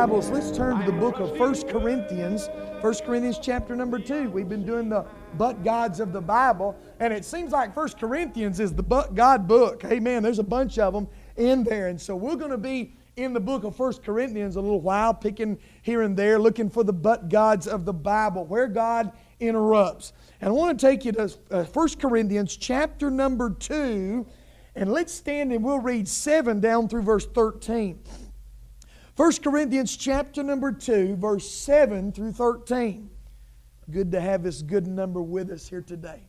Bibles, let's turn to the book of 1 Corinthians. 1 Corinthians chapter number 2. We've been doing the but gods of the Bible, and it seems like 1 Corinthians is the but God book. Amen. There's a bunch of them in there. And so we're going to be in the book of 1 Corinthians a little while, picking here and there, looking for the but gods of the Bible, where God interrupts. And I want to take you to uh, 1 Corinthians chapter number 2, and let's stand and we'll read 7 down through verse 13. 1 Corinthians chapter number 2, verse 7 through 13. Good to have this good number with us here today.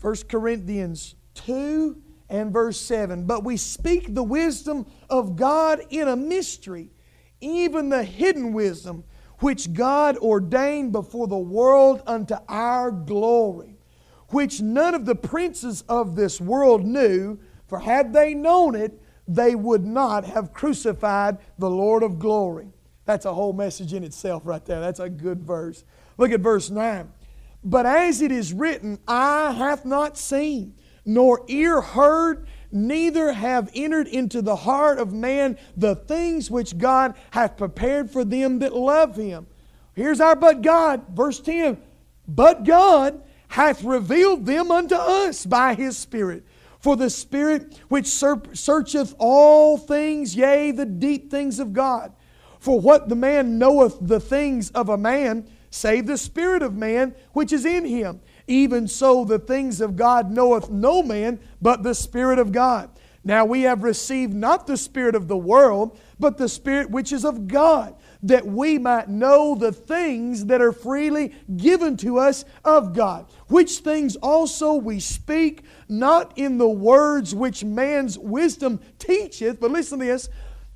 1 Corinthians 2 and verse 7. But we speak the wisdom of God in a mystery, even the hidden wisdom which God ordained before the world unto our glory, which none of the princes of this world knew, for had they known it, they would not have crucified the Lord of glory. That's a whole message in itself right there. That's a good verse. Look at verse 9. But as it is written, eye hath not seen, nor ear heard, neither have entered into the heart of man the things which God hath prepared for them that love him. Here's our but God, verse 10. But God hath revealed them unto us by his Spirit. For the Spirit which searcheth all things, yea, the deep things of God. For what the man knoweth the things of a man, save the Spirit of man which is in him. Even so, the things of God knoweth no man but the Spirit of God. Now we have received not the Spirit of the world, but the Spirit which is of God, that we might know the things that are freely given to us of God. Which things also we speak, not in the words which man's wisdom teacheth, but listen to this,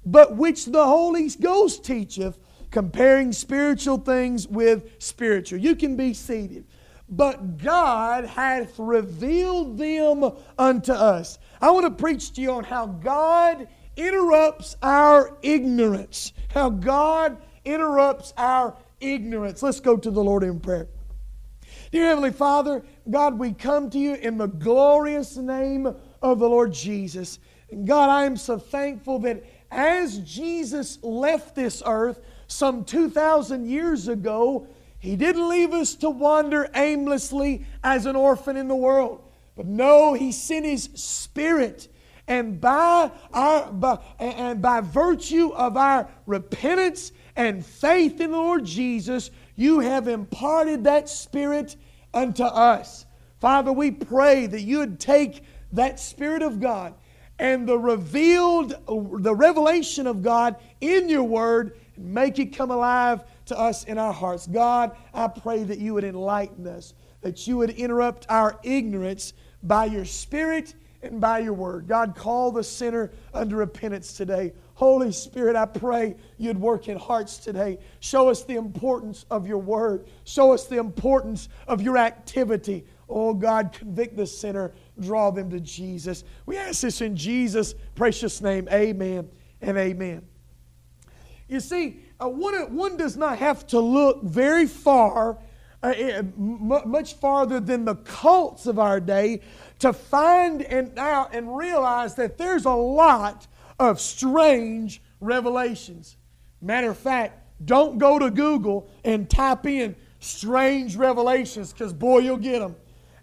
but which the Holy Ghost teacheth, comparing spiritual things with spiritual. You can be seated. But God hath revealed them unto us. I want to preach to you on how God interrupts our ignorance. How God interrupts our ignorance. Let's go to the Lord in prayer. Dear Heavenly Father, God, we come to you in the glorious name of the Lord Jesus. And God, I am so thankful that as Jesus left this earth some 2,000 years ago, He didn't leave us to wander aimlessly as an orphan in the world. But no, He sent His Spirit. And by, our, by, and by virtue of our repentance and faith in the Lord Jesus, you have imparted that Spirit unto us. Father, we pray that you would take that Spirit of God and the revealed, the revelation of God in your word and make it come alive to us in our hearts. God, I pray that you would enlighten us, that you would interrupt our ignorance by your Spirit and by your word. God, call the sinner under repentance today. Holy Spirit, I pray you'd work in hearts today. Show us the importance of your word. Show us the importance of your activity. Oh God, convict the sinner, draw them to Jesus. We ask this in Jesus' precious name. Amen and amen. You see, uh, one, one does not have to look very far, uh, m- much farther than the cults of our day, to find and out and realize that there's a lot of strange revelations. Matter of fact, don't go to Google and type in strange revelations because, boy, you'll get them.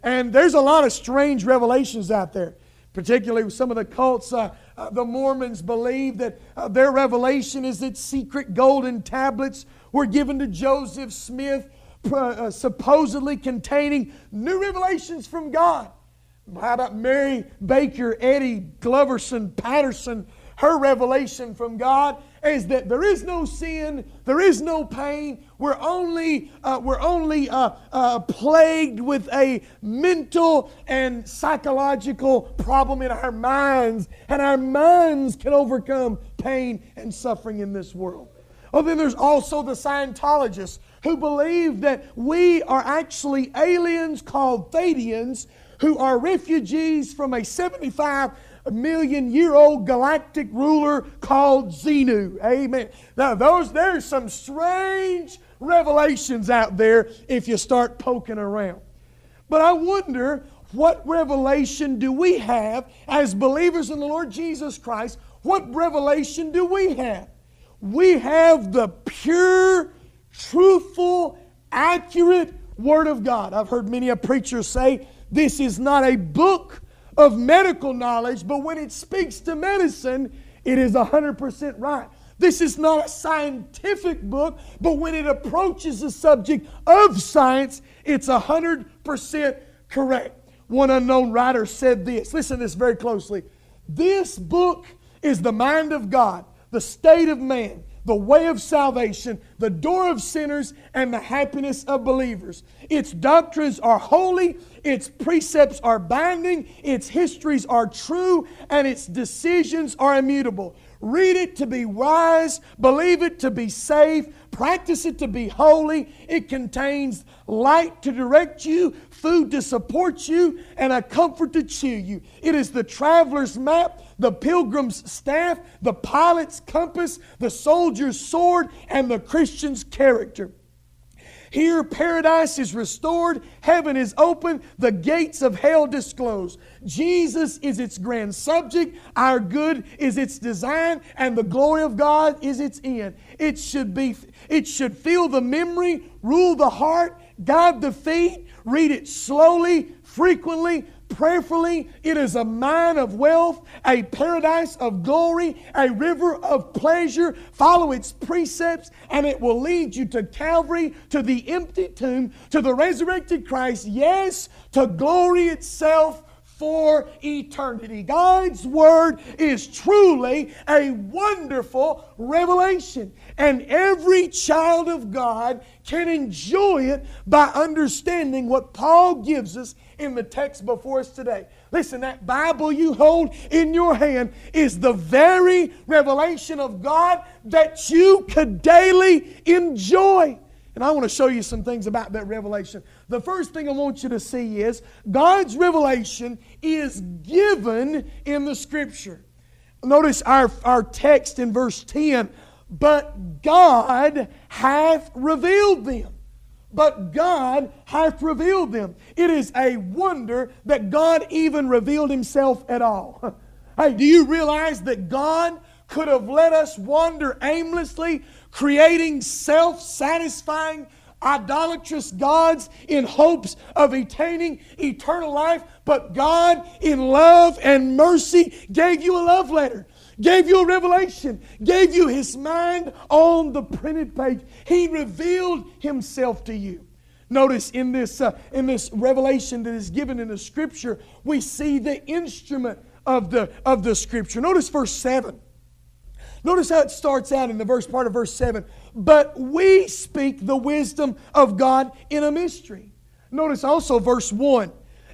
And there's a lot of strange revelations out there, particularly with some of the cults. Uh, uh, the Mormons believe that uh, their revelation is that secret golden tablets were given to Joseph Smith, uh, supposedly containing new revelations from God. How about Mary Baker, Eddy Gloverson, Patterson? her revelation from God is that there is no sin, there is no pain. We're only, uh, we're only uh, uh, plagued with a mental and psychological problem in our minds, and our minds can overcome pain and suffering in this world. Oh, then there's also the Scientologists who believe that we are actually aliens called Thetans who are refugees from a 75 million year old galactic ruler called Xenu. Amen. Now, those there's some strange revelations out there if you start poking around. But I wonder what revelation do we have as believers in the Lord Jesus Christ? What revelation do we have? We have the pure, truthful, accurate Word of God. I've heard many a preacher say this is not a book of medical knowledge, but when it speaks to medicine, it is 100% right. This is not a scientific book, but when it approaches the subject of science, it's 100% correct. One unknown writer said this. Listen to this very closely. This book is the mind of God, the state of man, the way of salvation, the door of sinners, and the happiness of believers. Its doctrines are holy, its precepts are binding, its histories are true, and its decisions are immutable. Read it to be wise, believe it to be safe, practice it to be holy. It contains light to direct you, food to support you, and a comfort to cheer you. It is the traveler's map, the pilgrim's staff, the pilot's compass, the soldier's sword, and the Christian's character. Here, paradise is restored, heaven is open, the gates of hell disclosed. Jesus is its grand subject, our good is its design, and the glory of God is its end. It should be, it should fill the memory, rule the heart, guide the feet, read it slowly, frequently, prayerfully. It is a mine of wealth, a paradise of glory, a river of pleasure. Follow its precepts, and it will lead you to Calvary, to the empty tomb, to the resurrected Christ, yes, to glory itself for eternity. God's Word is truly a wonderful revelation, and every child of God can enjoy it by understanding what Paul gives us in the text before us today. Listen, that Bible you hold in your hand is the very revelation of God that you could daily enjoy. And I want to show you some things about that revelation. The first thing I want you to see is God's revelation is given in the Scripture. Notice our, our text in verse 10 but God hath revealed them. But God hath revealed them. It is a wonder that God even revealed Himself at all. Hey, do you realize that God could have let us wander aimlessly, creating self satisfying, idolatrous gods in hopes of attaining eternal life? But God, in love and mercy, gave you a love letter gave you a revelation, gave you his mind on the printed page. He revealed himself to you. Notice in this, uh, in this revelation that is given in the scripture, we see the instrument of the, of the scripture. Notice verse 7. Notice how it starts out in the verse part of verse 7. But we speak the wisdom of God in a mystery. Notice also verse 1.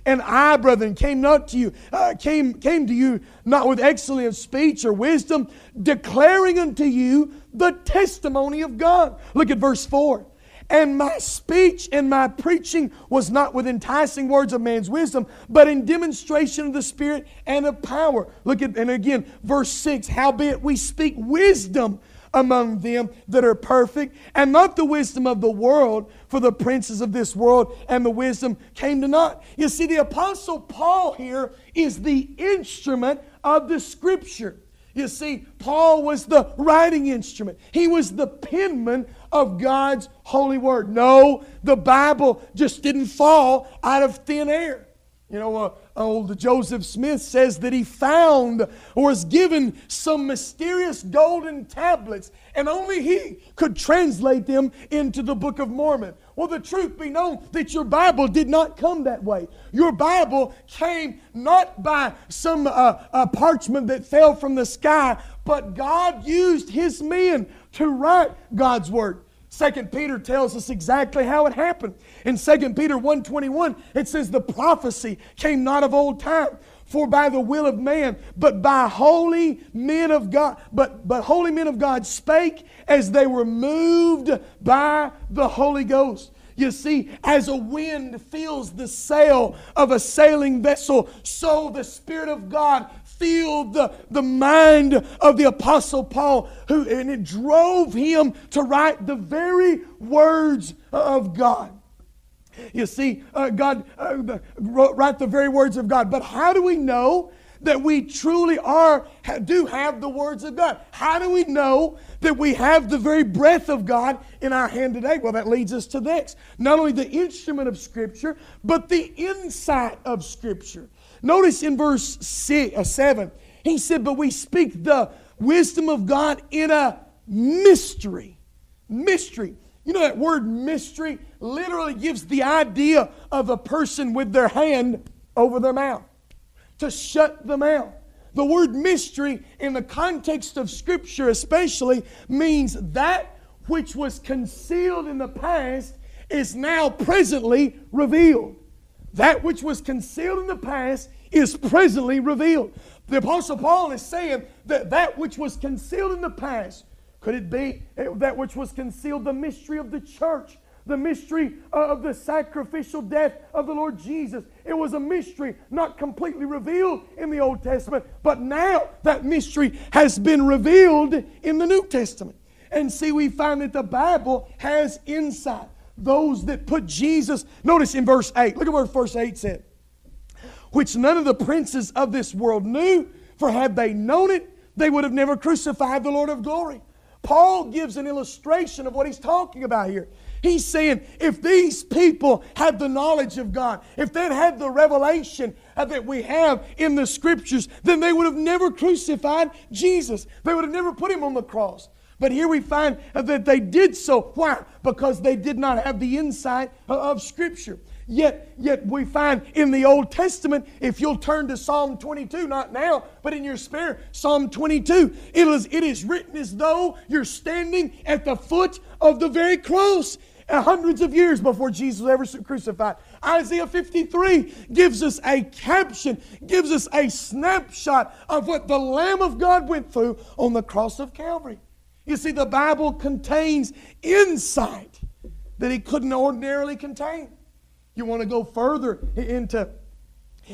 And I, brethren, came not to you, uh, came, came to you not with excellent speech or wisdom, declaring unto you the testimony of God. Look at verse 4. And my speech and my preaching was not with enticing words of man's wisdom, but in demonstration of the Spirit and of power. Look at, and again, verse 6 Howbeit we speak wisdom among them that are perfect, and not the wisdom of the world, for the princes of this world and the wisdom came to naught. You see, the Apostle Paul here is the instrument of the Scripture. You see, Paul was the writing instrument. He was the penman of God's holy word. No, the Bible just didn't fall out of thin air. You know, uh, old Joseph Smith says that he found or was given some mysterious golden tablets, and only he could translate them into the Book of Mormon. Well, the truth be known that your Bible did not come that way. Your Bible came not by some uh, uh, parchment that fell from the sky, but God used his men to write God's Word. Second Peter tells us exactly how it happened. In Second Peter 1:21, it says the prophecy came not of old time, for by the will of man, but by holy men of God, but but holy men of God spake as they were moved by the Holy Ghost. You see, as a wind fills the sail of a sailing vessel, so the Spirit of God filled the, the mind of the Apostle Paul, who, and it drove him to write the very words of God. You see, uh, God uh, wrote, write the very words of God. But how do we know that we truly are, do have the words of God? How do we know that we have the very breath of God in our hand today? Well, that leads us to this. Not only the instrument of Scripture, but the insight of Scripture. Notice in verse six, uh, 7, he said, But we speak the wisdom of God in a mystery. Mystery. You know, that word mystery literally gives the idea of a person with their hand over their mouth, to shut the mouth. The word mystery, in the context of Scripture especially, means that which was concealed in the past is now presently revealed. That which was concealed in the past is presently revealed. The Apostle Paul is saying that that which was concealed in the past, could it be eh, that which was concealed, the mystery of the church, the mystery uh, of the sacrificial death of the Lord Jesus? It was a mystery not completely revealed in the Old Testament, but now that mystery has been revealed in the New Testament. And see, we find that the Bible has insight. Those that put Jesus, notice in verse 8, look at what verse 8 said which none of the princes of this world knew, for had they known it, they would have never crucified the Lord of glory. Paul gives an illustration of what he's talking about here. He's saying if these people had the knowledge of God, if they'd had the revelation that we have in the scriptures, then they would have never crucified Jesus. They would have never put him on the cross. But here we find that they did so. Why? Because they did not have the insight of Scripture. Yet, yet we find in the Old Testament, if you'll turn to Psalm 22, not now, but in your spare, Psalm 22, it is, it is written as though you're standing at the foot of the very cross uh, hundreds of years before Jesus was ever crucified. Isaiah 53 gives us a caption, gives us a snapshot of what the Lamb of God went through on the cross of Calvary. You see, the Bible contains insight that it couldn't ordinarily contain. You want to go further into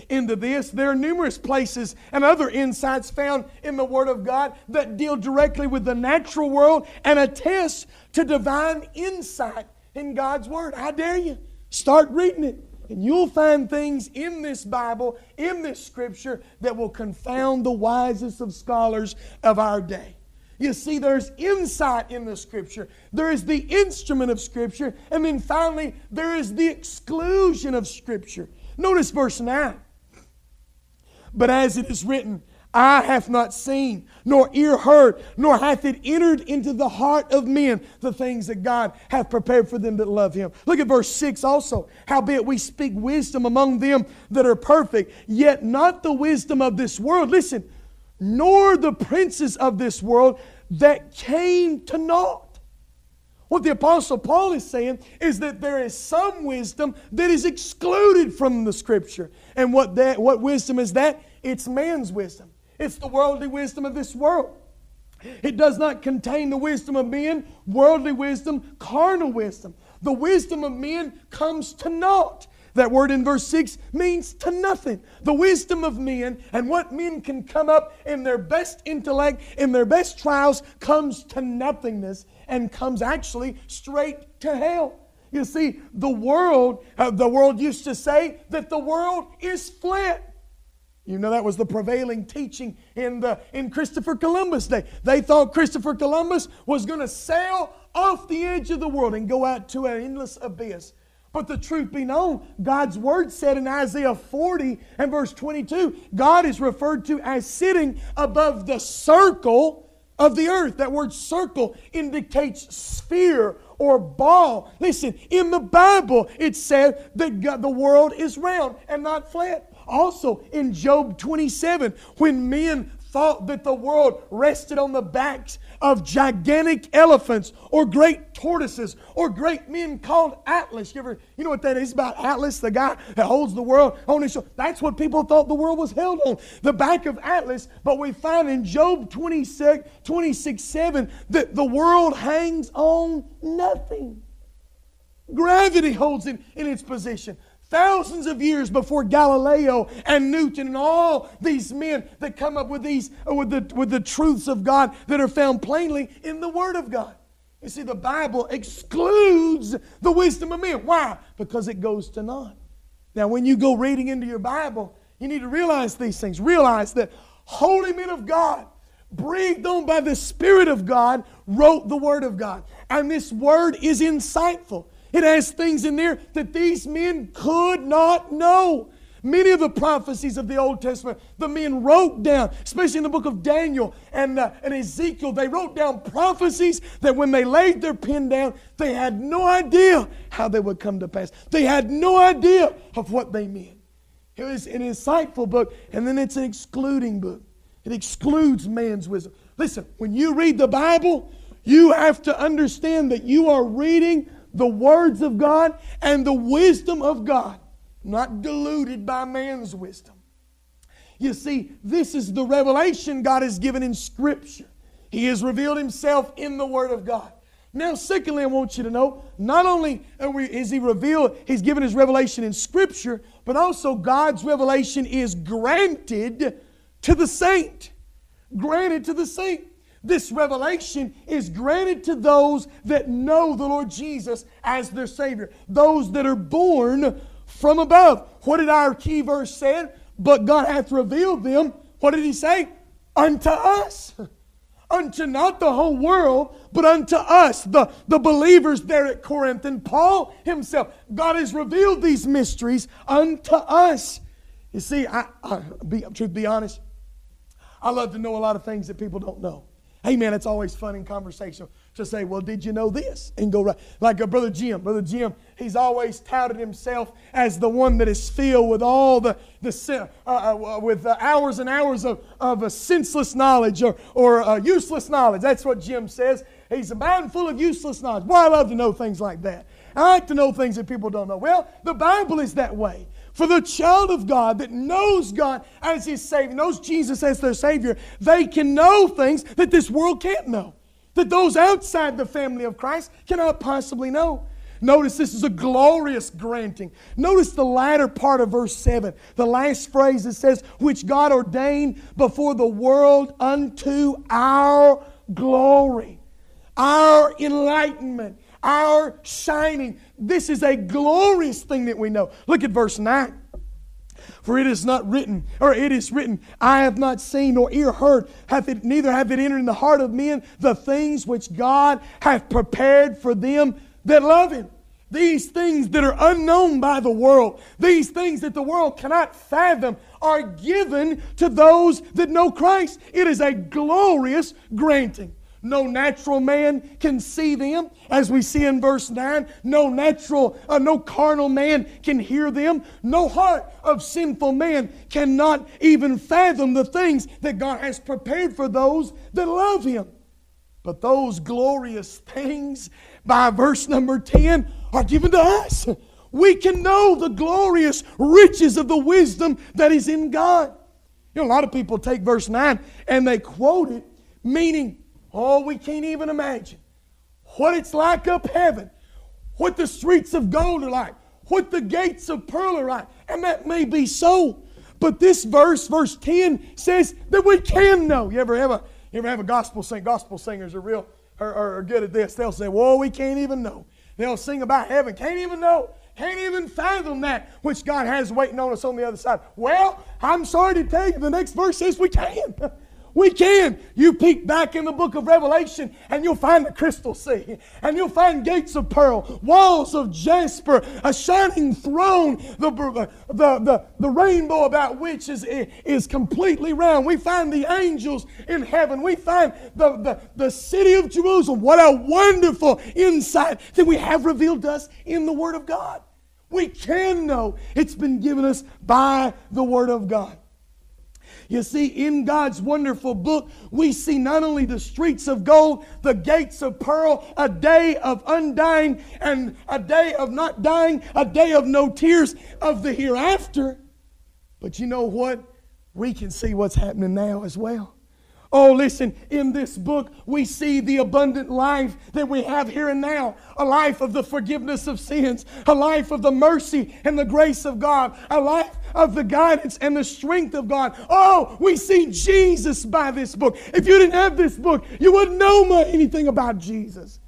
into this. There are numerous places and other insights found in the Word of God that deal directly with the natural world and attest to divine insight in God's Word. I dare you, start reading it. And you'll find things in this Bible, in this Scripture, that will confound the wisest of scholars of our day. You see, there's insight in the Scripture, there is the instrument of Scripture, and then finally, there is the exclusion of Scripture. Notice verse 9. But as it is written, eye hath not seen, nor ear heard, nor hath it entered into the heart of men the things that God hath prepared for them that love him. Look at verse 6 also. Howbeit we speak wisdom among them that are perfect, yet not the wisdom of this world. Listen, nor the princes of this world that came to naught. What the Apostle Paul is saying is that there is some wisdom that is excluded from the Scripture. And what, that, what wisdom is that? It's man's wisdom, it's the worldly wisdom of this world. It does not contain the wisdom of men, worldly wisdom, carnal wisdom. The wisdom of men comes to naught. That word in verse 6 means to nothing. The wisdom of men and what men can come up in their best intellect, in their best trials, comes to nothingness and comes actually straight to hell. You see, the world, uh, the world used to say that the world is flat. You know that was the prevailing teaching in the in Christopher Columbus day. They thought Christopher Columbus was going to sail off the edge of the world and go out to an endless abyss. But the truth be known, God's word said in Isaiah 40 and verse 22, God is referred to as sitting above the circle of the earth. That word circle indicates sphere or ball. Listen, in the Bible, it said that God, the world is round and not flat. Also, in Job 27, when men thought that the world rested on the backs of gigantic elephants or great tortoises or great men called Atlas. You ever, you know what that is about Atlas, the guy that holds the world on his shoulder? That's what people thought the world was held on, the back of Atlas. But we find in Job 26, 26 7 that the world hangs on nothing. Gravity holds it in its position thousands of years before Galileo and Newton and all these men that come up with these uh, with the with the truths of God that are found plainly in the Word of God. You see, the Bible excludes the wisdom of men. Why? Because it goes to naught. Now, when you go reading into your Bible, you need to realize these things. Realize that holy men of God, breathed on by the Spirit of God, wrote the Word of God. And this Word is insightful. It has things in there that these men could not know. Many of the prophecies of the Old Testament, the men wrote down, especially in the book of Daniel and, uh, and Ezekiel, they wrote down prophecies that when they laid their pen down, they had no idea how they would come to pass. They had no idea of what they meant. It was an insightful book, and then it's an excluding book. It excludes man's wisdom. Listen, when you read the Bible, you have to understand that you are reading the words of God and the wisdom of God, not diluted by man's wisdom. You see, this is the revelation God has given in Scripture. He has revealed Himself in the Word of God. Now, secondly, I want you to know not only is He revealed, He's given His revelation in Scripture, but also God's revelation is granted to the saint. Granted to the saint. This revelation is granted to those that know the Lord Jesus as their Savior, those that are born from above. What did our key verse say? But God hath revealed them. What did He say? Unto us. unto not the whole world, but unto us, the, the believers there at Corinth. And Paul himself, God has revealed these mysteries unto us. You see, I, I be, truth be honest, I love to know a lot of things that people don't know. Hey, man, it's always fun in conversation to say, well, did you know this? And go right. Like a Brother Jim. Brother Jim, he's always touted himself as the one that is filled with all the, the uh, uh, with uh, hours and hours of, of senseless knowledge or, or uh, useless knowledge. That's what Jim says. He's a mind full of useless knowledge. Boy, I love to know things like that. I like to know things that people don't know. Well, the Bible is that way. For the child of God that knows God as his Savior, knows Jesus as their Savior, they can know things that this world can't know, that those outside the family of Christ cannot possibly know. Notice this is a glorious granting. Notice the latter part of verse 7, the last phrase that says, which God ordained before the world unto our glory, our enlightenment, our shining. This is a glorious thing that we know. Look at verse 9. For it is not written, or it is written, I have not seen nor ear heard, hath it, neither have it entered in the heart of men the things which God hath prepared for them that love him. These things that are unknown by the world, these things that the world cannot fathom, are given to those that know Christ. It is a glorious granting. No natural man can see them, as we see in verse 9. No natural, uh, no carnal man can hear them. No heart of sinful man cannot even fathom the things that God has prepared for those that love Him. But those glorious things, by verse number 10, are given to us. We can know the glorious riches of the wisdom that is in God. You know, a lot of people take verse 9 and they quote it, meaning Oh, we can't even imagine what it's like up heaven, what the streets of gold are like, what the gates of pearl are like. And that may be so. But this verse, verse 10, says that we can know. You ever have a, you ever have a gospel sing? Gospel singers are real are, are good at this. They'll say, Whoa, we can't even know. They'll sing about heaven. Can't even know. Can't even fathom that which God has waiting on us on the other side. Well, I'm sorry to tell you, the next verse says we can. We can. You peek back in the book of Revelation and you'll find the crystal sea. And you'll find gates of pearl, walls of jasper, a shining throne, the, the, the, the rainbow about which is, is completely round. We find the angels in heaven. We find the, the, the city of Jerusalem. What a wonderful insight that we have revealed to us in the Word of God. We can know it's been given us by the Word of God. You see, in God's wonderful book, we see not only the streets of gold, the gates of pearl, a day of undying and a day of not dying, a day of no tears of the hereafter. But you know what? We can see what's happening now as well. Oh, listen, in this book, we see the abundant life that we have here and now a life of the forgiveness of sins, a life of the mercy and the grace of God, a life of the guidance and the strength of God. Oh, we see Jesus by this book. If you didn't have this book, you wouldn't know anything about Jesus.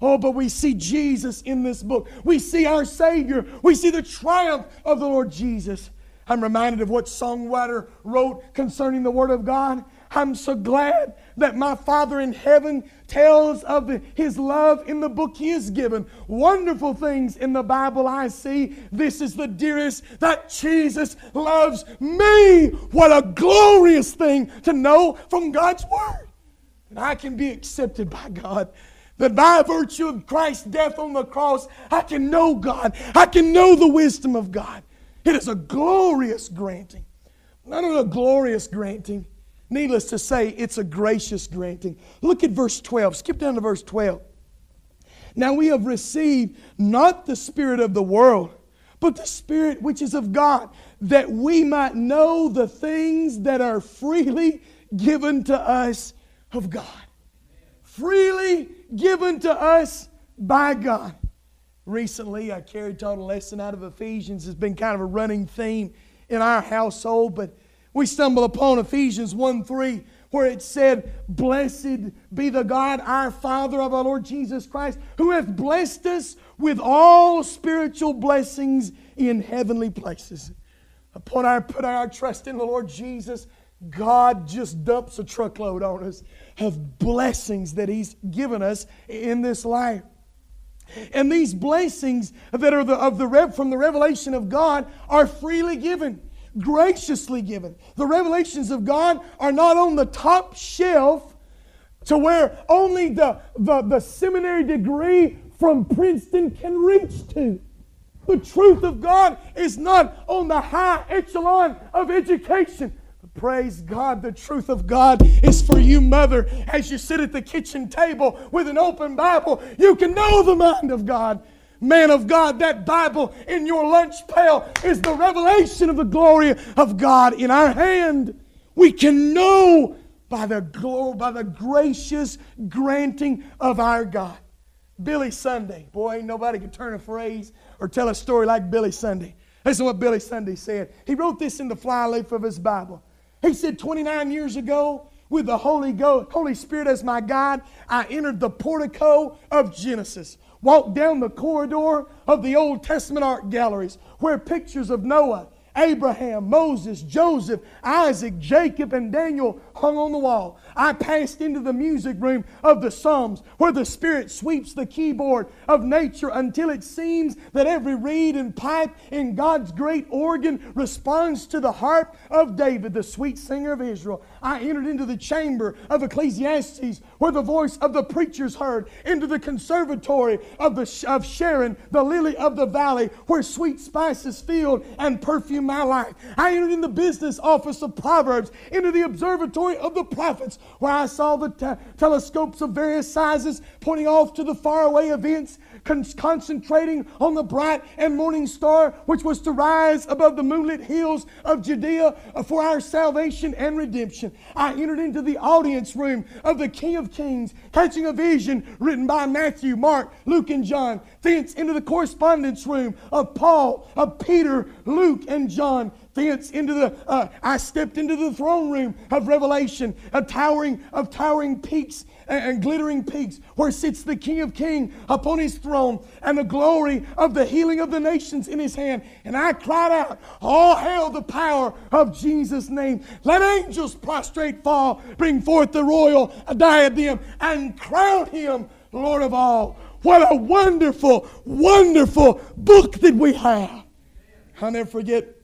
Oh, but we see Jesus in this book. We see our Savior. We see the triumph of the Lord Jesus. I'm reminded of what songwriter wrote concerning the Word of God. I'm so glad that my Father in heaven tells of His love in the book He has given. Wonderful things in the Bible I see. This is the dearest that Jesus loves me. What a glorious thing to know from God's Word. And I can be accepted by God. That by virtue of Christ's death on the cross, I can know God. I can know the wisdom of God. It is a glorious granting. Not a glorious granting, Needless to say, it's a gracious granting. Look at verse 12. Skip down to verse 12. Now we have received not the Spirit of the world, but the Spirit which is of God, that we might know the things that are freely given to us of God. Freely given to us by God. Recently, I carried taught a lesson out of Ephesians. It's been kind of a running theme in our household, but we stumble upon Ephesians 1 3, where it said, Blessed be the God, our Father of our Lord Jesus Christ, who hath blessed us with all spiritual blessings in heavenly places. Upon our put our trust in the Lord Jesus, God just dumps a truckload on us of blessings that He's given us in this life. And these blessings that are the, of the from the revelation of God are freely given graciously given. The revelations of God are not on the top shelf to where only the, the, the seminary degree from Princeton can reach to. The truth of God is not on the high echelon of education. Praise God, the truth of God is for you, mother. As you sit at the kitchen table with an open Bible, you can know the mind of God Man of God, that Bible in your lunch pail is the revelation of the glory of God in our hand. We can know by the glory, by the gracious granting of our God. Billy Sunday. Boy, ain't nobody can turn a phrase or tell a story like Billy Sunday. Listen what Billy Sunday said. He wrote this in the flyleaf of his Bible. He said, 29 years ago, with the Holy, Go- Holy Spirit as my guide, I entered the portico of Genesis walked down the corridor of the Old Testament art galleries where pictures of Noah Abraham, Moses, Joseph, Isaac, Jacob, and Daniel hung on the wall. I passed into the music room of the Psalms where the Spirit sweeps the keyboard of nature until it seems that every reed and pipe in God's great organ responds to the harp of David, the sweet singer of Israel. I entered into the chamber of Ecclesiastes where the voice of the preachers heard, into the conservatory of, the, of Sharon, the lily of the valley, where sweet spices filled and perfume my life. I entered in the business office of Proverbs, into the observatory of the prophets, where I saw the te- telescopes of various sizes pointing off to the faraway events con- concentrating on the bright and morning star which was to rise above the moonlit hills of Judea for our salvation and redemption. I entered into the audience room of the King of Kings, catching a vision written by Matthew, Mark, Luke, and John. Thence into the correspondence room of Paul, of Peter, Luke, and John fence into the uh, i stepped into the throne room of revelation of towering of towering peaks and, and glittering peaks where sits the king of kings upon his throne and the glory of the healing of the nations in his hand. And i cried out all hail the power of jesus name. Let angels prostrate fall bring forth the royal diadem and crown him lord of all. What a wonderful wonderful book that we have. I'll never forget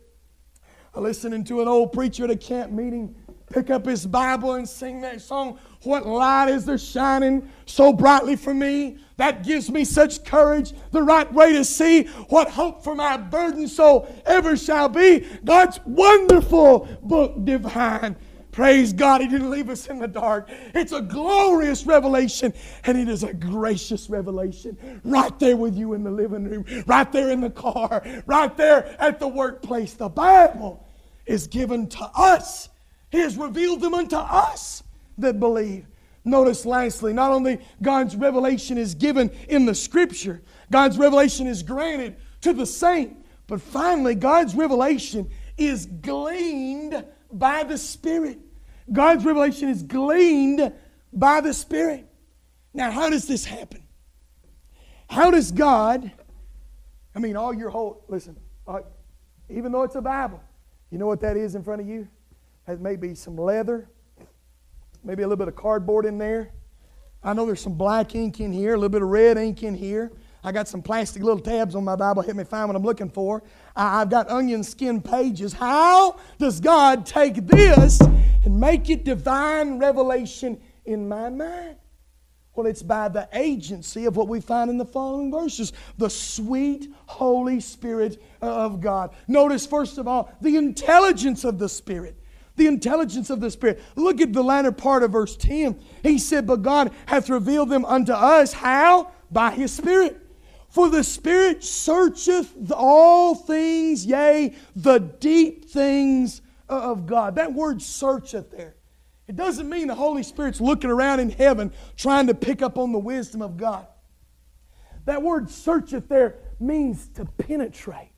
listening to an old preacher at a camp meeting pick up his Bible and sing that song. What light is there shining so brightly for me? That gives me such courage, the right way to see what hope for my burden soul ever shall be. God's wonderful book divine. Praise God, He didn't leave us in the dark. It's a glorious revelation, and it is a gracious revelation. Right there with you in the living room, right there in the car, right there at the workplace. The Bible is given to us. He has revealed them unto us that believe. Notice lastly, not only God's revelation is given in the scripture, God's revelation is granted to the saint, but finally, God's revelation is gleaned by the Spirit. God's revelation is gleaned by the Spirit. Now, how does this happen? How does God, I mean, all your whole, listen, uh, even though it's a Bible, you know what that is in front of you? That may be some leather, maybe a little bit of cardboard in there. I know there's some black ink in here, a little bit of red ink in here. I got some plastic little tabs on my Bible, help me find what I'm looking for. I've got onion skin pages. How does God take this and make it divine revelation in my mind? Well, it's by the agency of what we find in the following verses the sweet Holy Spirit uh, of God. Notice, first of all, the intelligence of the Spirit. The intelligence of the Spirit. Look at the latter part of verse 10. He said, But God hath revealed them unto us. How? By His Spirit. For the Spirit searcheth all things, yea, the deep things uh, of God. That word searcheth there. It doesn't mean the Holy Spirit's looking around in heaven trying to pick up on the wisdom of God. That word searcheth there means to penetrate.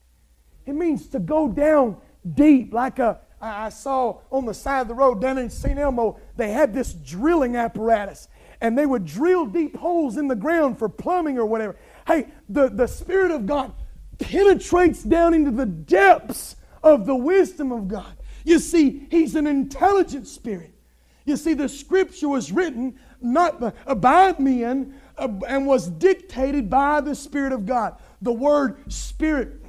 It means to go down deep, like a I saw on the side of the road down in St. Elmo, they had this drilling apparatus. And they would drill deep holes in the ground for plumbing or whatever. Hey, the, the Spirit of God penetrates down into the depths of the wisdom of God. You see, He's an intelligent Spirit. You see, the Scripture was written not by men uh, and was dictated by the Spirit of God. The word Spirit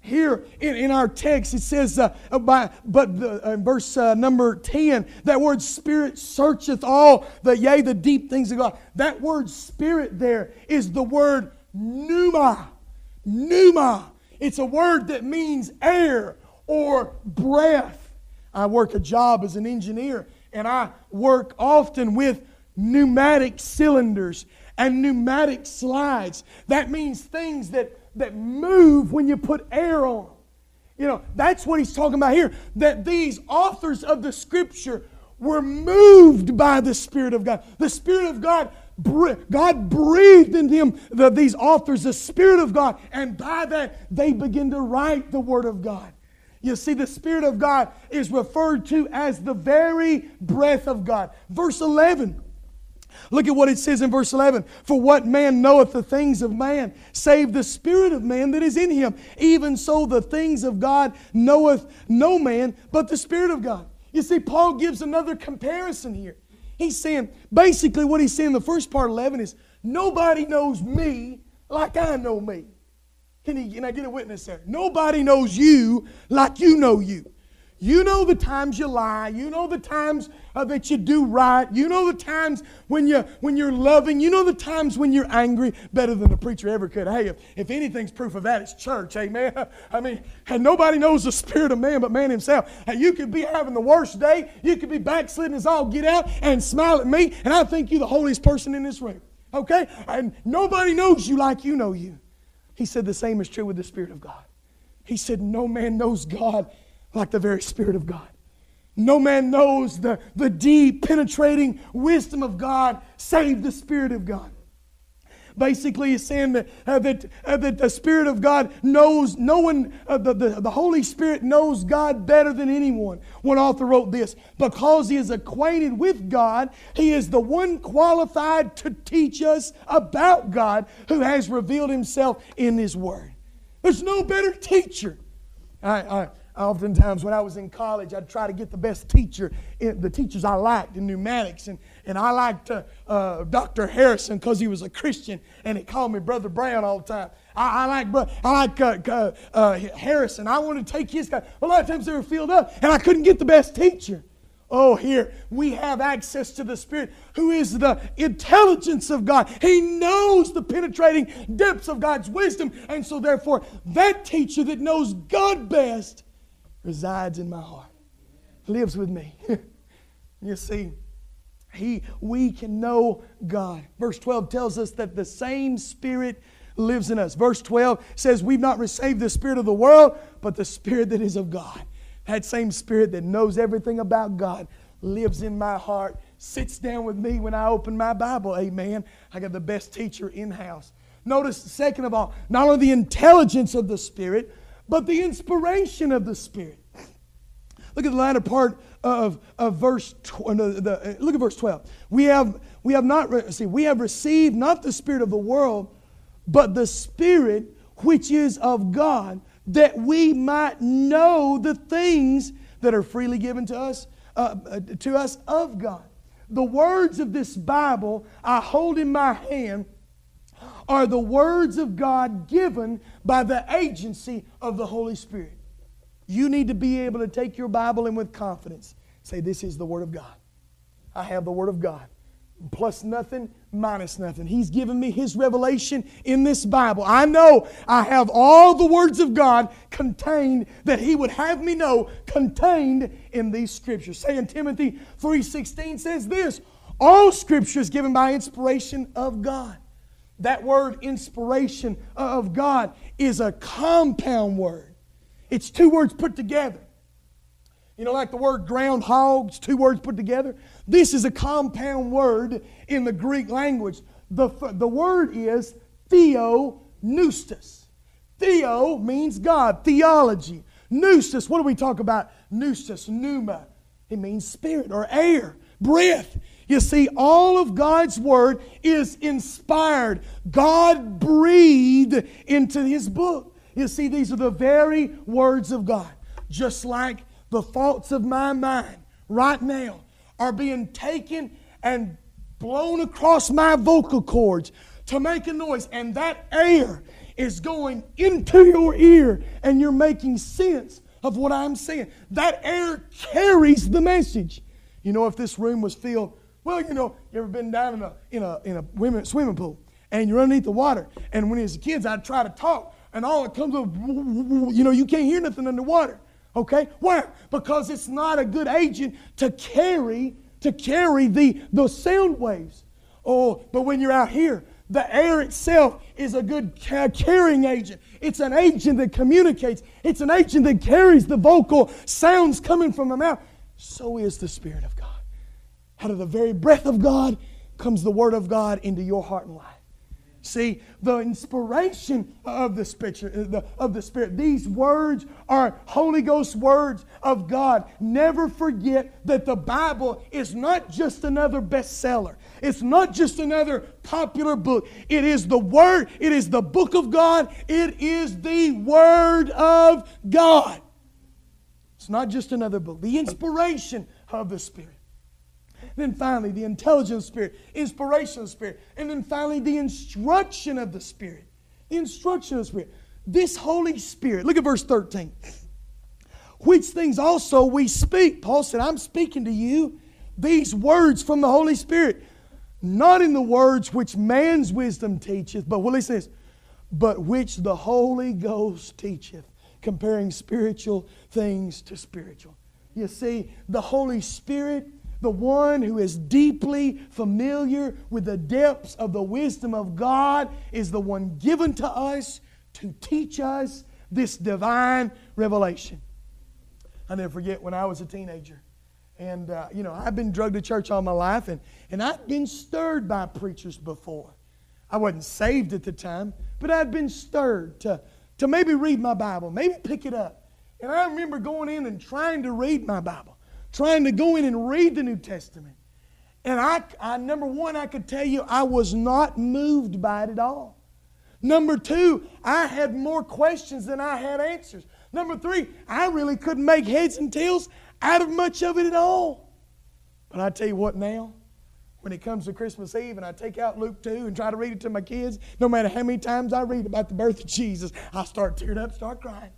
here in, in our text, it says, uh, by, but the, uh, verse uh, number 10, that word spirit searcheth all the, yea, the deep things of God. That word spirit there is the word pneuma. Pneuma. It's a word that means air or breath. I work a job as an engineer, and I work often with pneumatic cylinders and pneumatic slides. That means things that that move when you put air on. You know, that's what he's talking about here. That these authors of the scripture were moved by the Spirit of God. The Spirit of God, God breathed in them, the, these authors, the Spirit of God, and by that they begin to write the Word of God. You see, the Spirit of God is referred to as the very breath of God. Verse 11 Look at what it says in verse 11. For what man knoweth the things of man, save the spirit of man that is in him? Even so, the things of God knoweth no man but the spirit of God. You see, Paul gives another comparison here. He's saying, basically, what he's saying in the first part of 11 is, nobody knows me like I know me. Can, he, can I get a witness there? Nobody knows you like you know you. You know the times you lie. You know the times uh, that you do right. You know the times when, you, when you're loving. You know the times when you're angry better than the preacher ever could. Hey, if, if anything's proof of that, it's church. Amen. I mean, and nobody knows the spirit of man but man himself. And you could be having the worst day. You could be backsliding as all get out and smile at me. And I think you're the holiest person in this room. Okay? And nobody knows you like you know you. He said the same is true with the Spirit of God. He said, No man knows God like the very Spirit of God. No man knows the, the deep, penetrating wisdom of God save the Spirit of God. Basically, he's saying that, uh, that, uh, that the Spirit of God knows, no one, uh, the, the, the Holy Spirit knows God better than anyone. One author wrote this because he is acquainted with God, he is the one qualified to teach us about God who has revealed himself in his Word. There's no better teacher. I, I, oftentimes when I was in college, I'd try to get the best teacher, the teachers I liked in pneumatics. And, and I liked uh, uh, Dr. Harrison because he was a Christian and he called me Brother Brown all the time. I, I like, I like uh, uh, uh, Harrison. I wanted to take his guy. A lot of times they were filled up and I couldn't get the best teacher. Oh, here we have access to the Spirit who is the intelligence of God. He knows the penetrating depths of God's wisdom. And so, therefore, that teacher that knows God best resides in my heart, lives with me. you see, he, we can know God. Verse 12 tells us that the same Spirit lives in us. Verse 12 says, We've not received the Spirit of the world, but the Spirit that is of God. That same Spirit that knows everything about God lives in my heart, sits down with me when I open my Bible. Amen. I got the best teacher in house. Notice, second of all, not only the intelligence of the Spirit, but the inspiration of the Spirit. Look at the latter part of, of verse tw- no, the, look at verse 12. We have we have not re- see we have received not the spirit of the world, but the spirit which is of God, that we might know the things that are freely given to us uh, uh to us of God. The words of this Bible I hold in my hand are the words of God given by the agency of the Holy Spirit. You need to be able to take your Bible and with confidence say, This is the Word of God. I have the Word of God. Plus nothing, minus nothing. He's given me His revelation in this Bible. I know I have all the words of God contained that He would have me know contained in these scriptures. Second Timothy 3.16 says this, all scripture is given by inspiration of God. That word inspiration of God is a compound word. It's two words put together. You know, like the word groundhogs, two words put together. This is a compound word in the Greek language. The, the word is theopneustos. Theo means God, theology. Pneustos, what do we talk about? Pneustos, pneuma. It means spirit or air, breath. You see, all of God's Word is inspired. God breathed into His book. You see, these are the very words of God. Just like the thoughts of my mind right now are being taken and blown across my vocal cords to make a noise, and that air is going into your ear, and you're making sense of what I'm saying. That air carries the message. You know, if this room was filled well, you know, you ever been down in a, in a, in a women's swimming pool and you're underneath the water, and when as kids, I'd try to talk, and all it comes up, you know, you can't hear nothing underwater. Okay? Why? Because it's not a good agent to carry to carry the, the sound waves. Oh, but when you're out here, the air itself is a good carrying agent. It's an agent that communicates. It's an agent that carries the vocal sounds coming from the mouth. So is the Spirit of God. Out of the very breath of God comes the Word of God into your heart and life. See, the inspiration of the, Spirit, uh, of the Spirit, these words are Holy Ghost words of God. Never forget that the Bible is not just another bestseller. It's not just another popular book. It is the Word, it is the book of God, it is the Word of God. It's not just another book. The inspiration of the Spirit. Then finally, the intelligence spirit, inspiration spirit, and then finally, the instruction of the Spirit. The instruction of the Spirit. This Holy Spirit, look at verse 13. Which things also we speak. Paul said, I'm speaking to you these words from the Holy Spirit, not in the words which man's wisdom teacheth, but what he says, but which the Holy Ghost teacheth, comparing spiritual things to spiritual. You see, the Holy Spirit the one who is deeply familiar with the depths of the wisdom of God is the one given to us to teach us this divine revelation. I never forget when I was a teenager. And, uh, you know, I've been drugged to church all my life, and, and I've been stirred by preachers before. I wasn't saved at the time, but I'd been stirred to, to maybe read my Bible, maybe pick it up. And I remember going in and trying to read my Bible, trying to go in and read the New Testament. And I, I, number one, I could tell you I was not moved by it at all. Number two, I had more questions than I had answers. Number three, I really couldn't make heads and tails out of much of it at all. But I tell you what now, when it comes to Christmas Eve and I take out Luke 2 and try to read it to my kids, no matter how many times I read about the birth of Jesus, I start tearing up, start crying.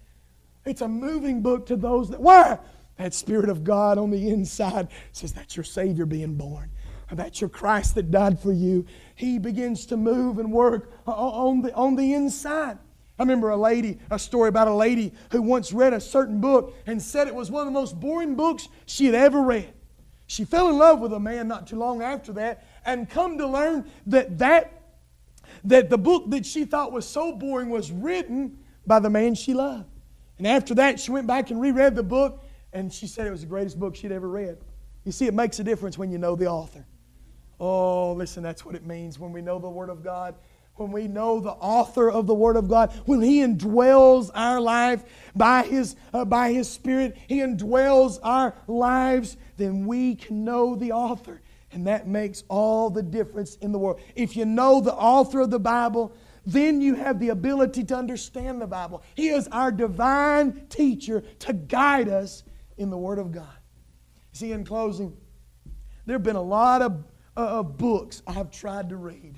It's a moving book to those that, why? That Spirit of God on the inside says that's your Savior being born. That's your Christ that died for you. He begins to move and work on the, on the inside. I remember a lady, a story about a lady who once read a certain book and said it was one of the most boring books she had ever read. She fell in love with a man not too long after that and come to learn that that that the book that she thought was so boring was written by the man she loved. And after that, she went back and reread the book and she said it was the greatest book she'd ever read. You see, it makes a difference when you know the author. Oh, listen, that's what it means when we know the Word of God when we know the author of the Word of God, when He indwells our life by His, uh, by His Spirit, He indwells our lives, then we can know the author. And that makes all the difference in the world. If you know the author of the Bible, then you have the ability to understand the Bible. He is our divine teacher to guide us in the Word of God. See, in closing, there have been a lot of, uh, of books I've tried to read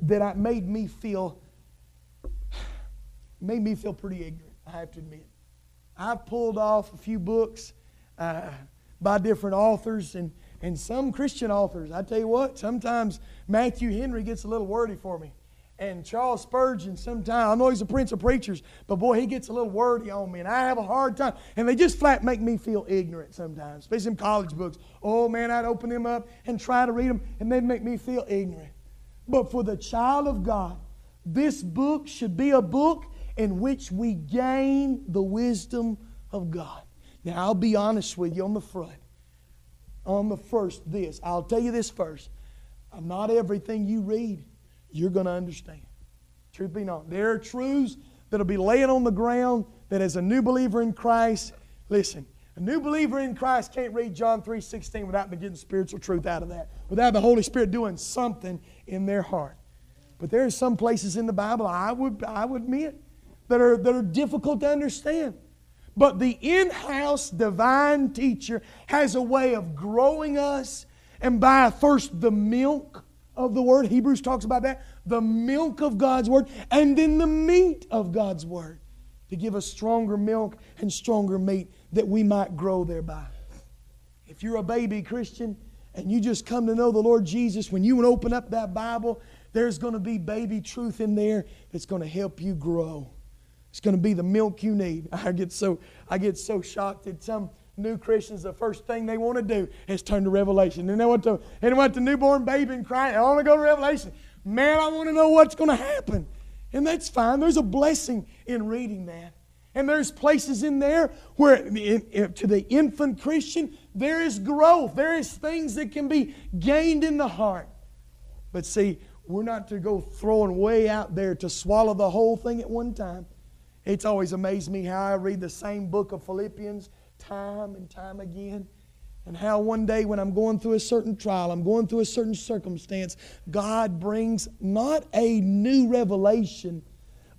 that I, made me feel made me feel pretty ignorant. I have to admit. I've pulled off a few books uh, by different authors and and some Christian authors. I tell you what, sometimes Matthew Henry gets a little wordy for me. And Charles Spurgeon, sometimes, I know he's a prince of preachers, but boy, he gets a little wordy on me, and I have a hard time. And they just flat make me feel ignorant sometimes, especially in college books. Oh man, I'd open them up and try to read them, and they'd make me feel ignorant. But for the child of God, this book should be a book in which we gain the wisdom of God. Now, I'll be honest with you on the front. On the first, this. I'll tell you this first. I'm Not everything you read, you're going to understand. Truth be known. There are truths that'll be laying on the ground that as a new believer in Christ, listen, a new believer in Christ can't read John 3.16 without getting spiritual truth out of that, without the Holy Spirit doing something in their heart. But there are some places in the Bible I would, I would admit that are, that are difficult to understand. But the in house divine teacher has a way of growing us, and by first the milk of the Word, Hebrews talks about that, the milk of God's Word, and then the meat of God's Word to give us stronger milk and stronger meat that we might grow thereby. If you're a baby Christian and you just come to know the Lord Jesus, when you open up that Bible, there's going to be baby truth in there that's going to help you grow. It's going to be the milk you need. I get so I get so shocked at some new Christians, the first thing they want to do is turn to Revelation. And they want to, and they want the newborn baby and cry, I want to go to Revelation. Man, I want to know what's going to happen. And that's fine. There's a blessing in reading that. And there's places in there where, to the infant Christian, there is growth. There is things that can be gained in the heart. But see, we're not to go throwing way out there to swallow the whole thing at one time. It's always amazed me how I read the same book of Philippians time and time again. And how one day when I'm going through a certain trial, I'm going through a certain circumstance, God brings not a new revelation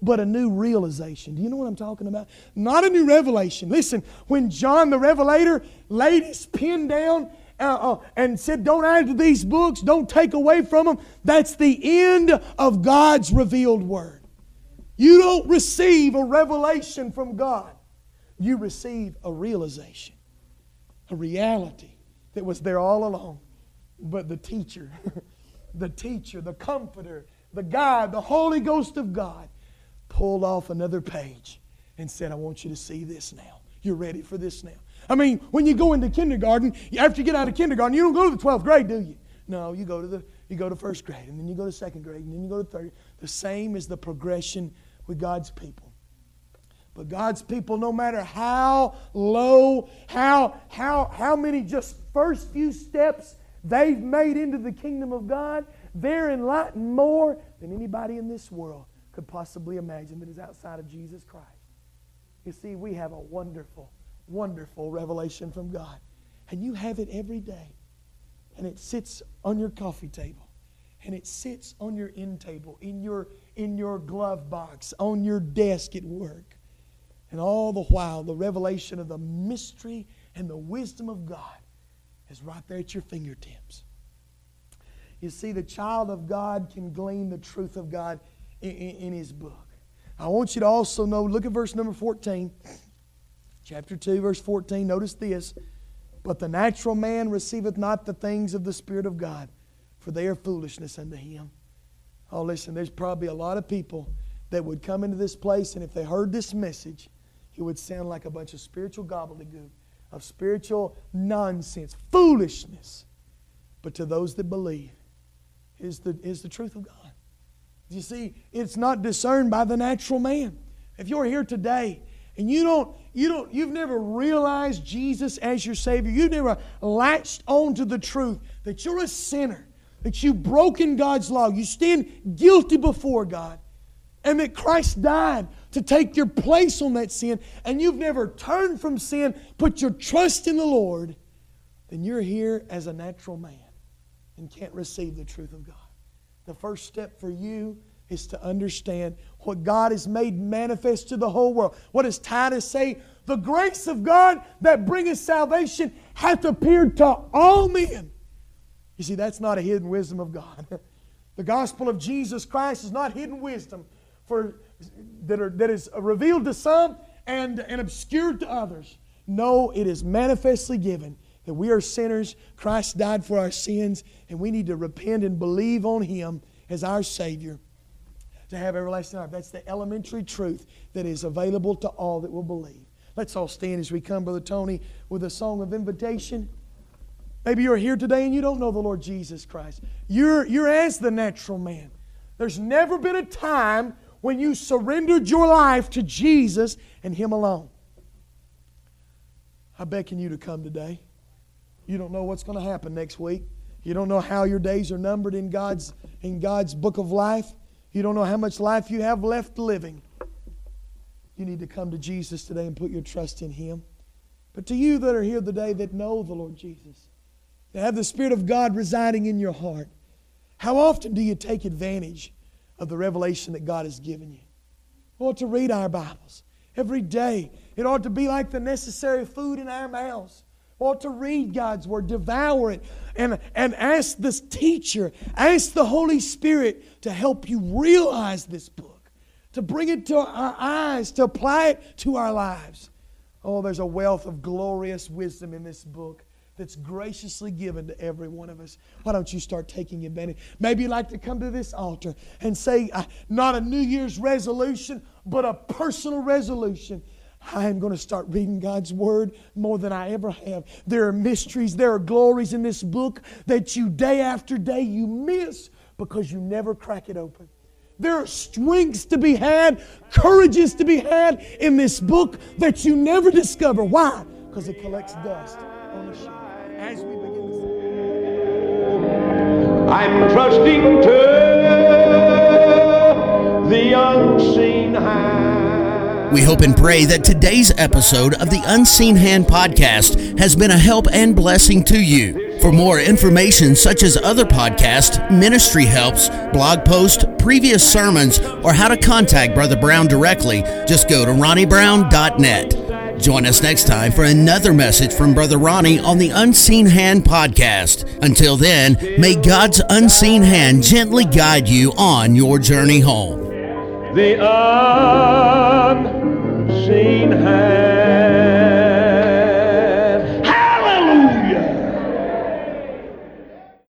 but a new realization. Do you know what I'm talking about? Not a new revelation. Listen, when John the Revelator laid his pen down uh, uh, and said, Don't add to these books, don't take away from them, that's the end of God's revealed word. You don't receive a revelation from God, you receive a realization, a reality that was there all along. But the teacher, the teacher, the comforter, the guide, the Holy Ghost of God pulled off another page and said, I want you to see this now. You're ready for this now. I mean, when you go into kindergarten, after you get out of kindergarten, you don't go to the 12th grade, do you? No, you go to the you go to first grade, and then you go to second grade, and then you go to third. The same is the progression with God's people. But God's people, no matter how low, how how how many just first few steps they've made into the kingdom of God, they're enlightened more than anybody in this world could possibly imagine that is outside of Jesus Christ. You see, we have a wonderful, wonderful revelation from God. And you have it every day. And it sits on your coffee table. And it sits on your end table, in your, in your glove box, on your desk at work. And all the while, the revelation of the mystery and the wisdom of God is right there at your fingertips. You see, the child of God can glean the truth of God in, in, in his book. I want you to also know, look at verse number 14, chapter 2, verse 14. Notice this. But the natural man receiveth not the things of the Spirit of God, for they are foolishness unto him. Oh, listen, there's probably a lot of people that would come into this place, and if they heard this message, it would sound like a bunch of spiritual gobbledygook, of spiritual nonsense, foolishness. But to those that believe, is the, is the truth of God. You see, it's not discerned by the natural man. If you're here today and you don't, you don't, you've never realized Jesus as your Savior, you've never latched on to the truth that you're a sinner, that you've broken God's law, you stand guilty before God, and that Christ died to take your place on that sin, and you've never turned from sin, put your trust in the Lord, then you're here as a natural man and can't receive the truth of God. The first step for you is to understand what God has made manifest to the whole world. What does Titus say? The grace of God that bringeth salvation hath appeared to all men. You see, that's not a hidden wisdom of God. the gospel of Jesus Christ is not hidden wisdom for, that, are, that is revealed to some and, and obscured to others. No, it is manifestly given that we are sinners, Christ died for our sins, and we need to repent and believe on Him as our Savior to have everlasting life. That's the elementary truth that is available to all that will believe. Let's all stand as we come, Brother Tony, with a song of invitation. Maybe you're here today and you don't know the Lord Jesus Christ. You're, you're as the natural man. There's never been a time when you surrendered your life to Jesus and Him alone. I beckon you to come today. You don't know what's going to happen next week. You don't know how your days are numbered in God's, in God's book of life. You don't know how much life you have left living. You need to come to Jesus today and put your trust in Him. But to you that are here today that know the Lord Jesus, that have the Spirit of God residing in your heart, how often do you take advantage of the revelation that God has given you? We ought to read our Bibles every day. It ought to be like the necessary food in our mouths ought to read God's Word, devour it, and, and ask this teacher, ask the Holy Spirit to help you realize this book, to bring it to our eyes, to apply it to our lives. Oh, there's a wealth of glorious wisdom in this book that's graciously given to every one of us. Why don't you start taking advantage? Maybe you'd like to come to this altar and say, not a New Year's resolution, but a personal resolution I am going to start reading God's Word more than I ever have. There are mysteries, there are glories in this book that you day after day you miss because you never crack it open. There are strengths to be had, courages to be had in this book that you never discover. Why? Because it collects dust on the shelf. As we begin to I'm trusting to the unseen hand. We hope and pray that today's episode of the Unseen Hand podcast has been a help and blessing to you. For more information, such as other podcasts, ministry helps, blog posts, previous sermons, or how to contact Brother Brown directly, just go to ronniebrown.net. Join us next time for another message from Brother Ronnie on the Unseen Hand podcast. Until then, may God's unseen hand gently guide you on your journey home. The unseen hand.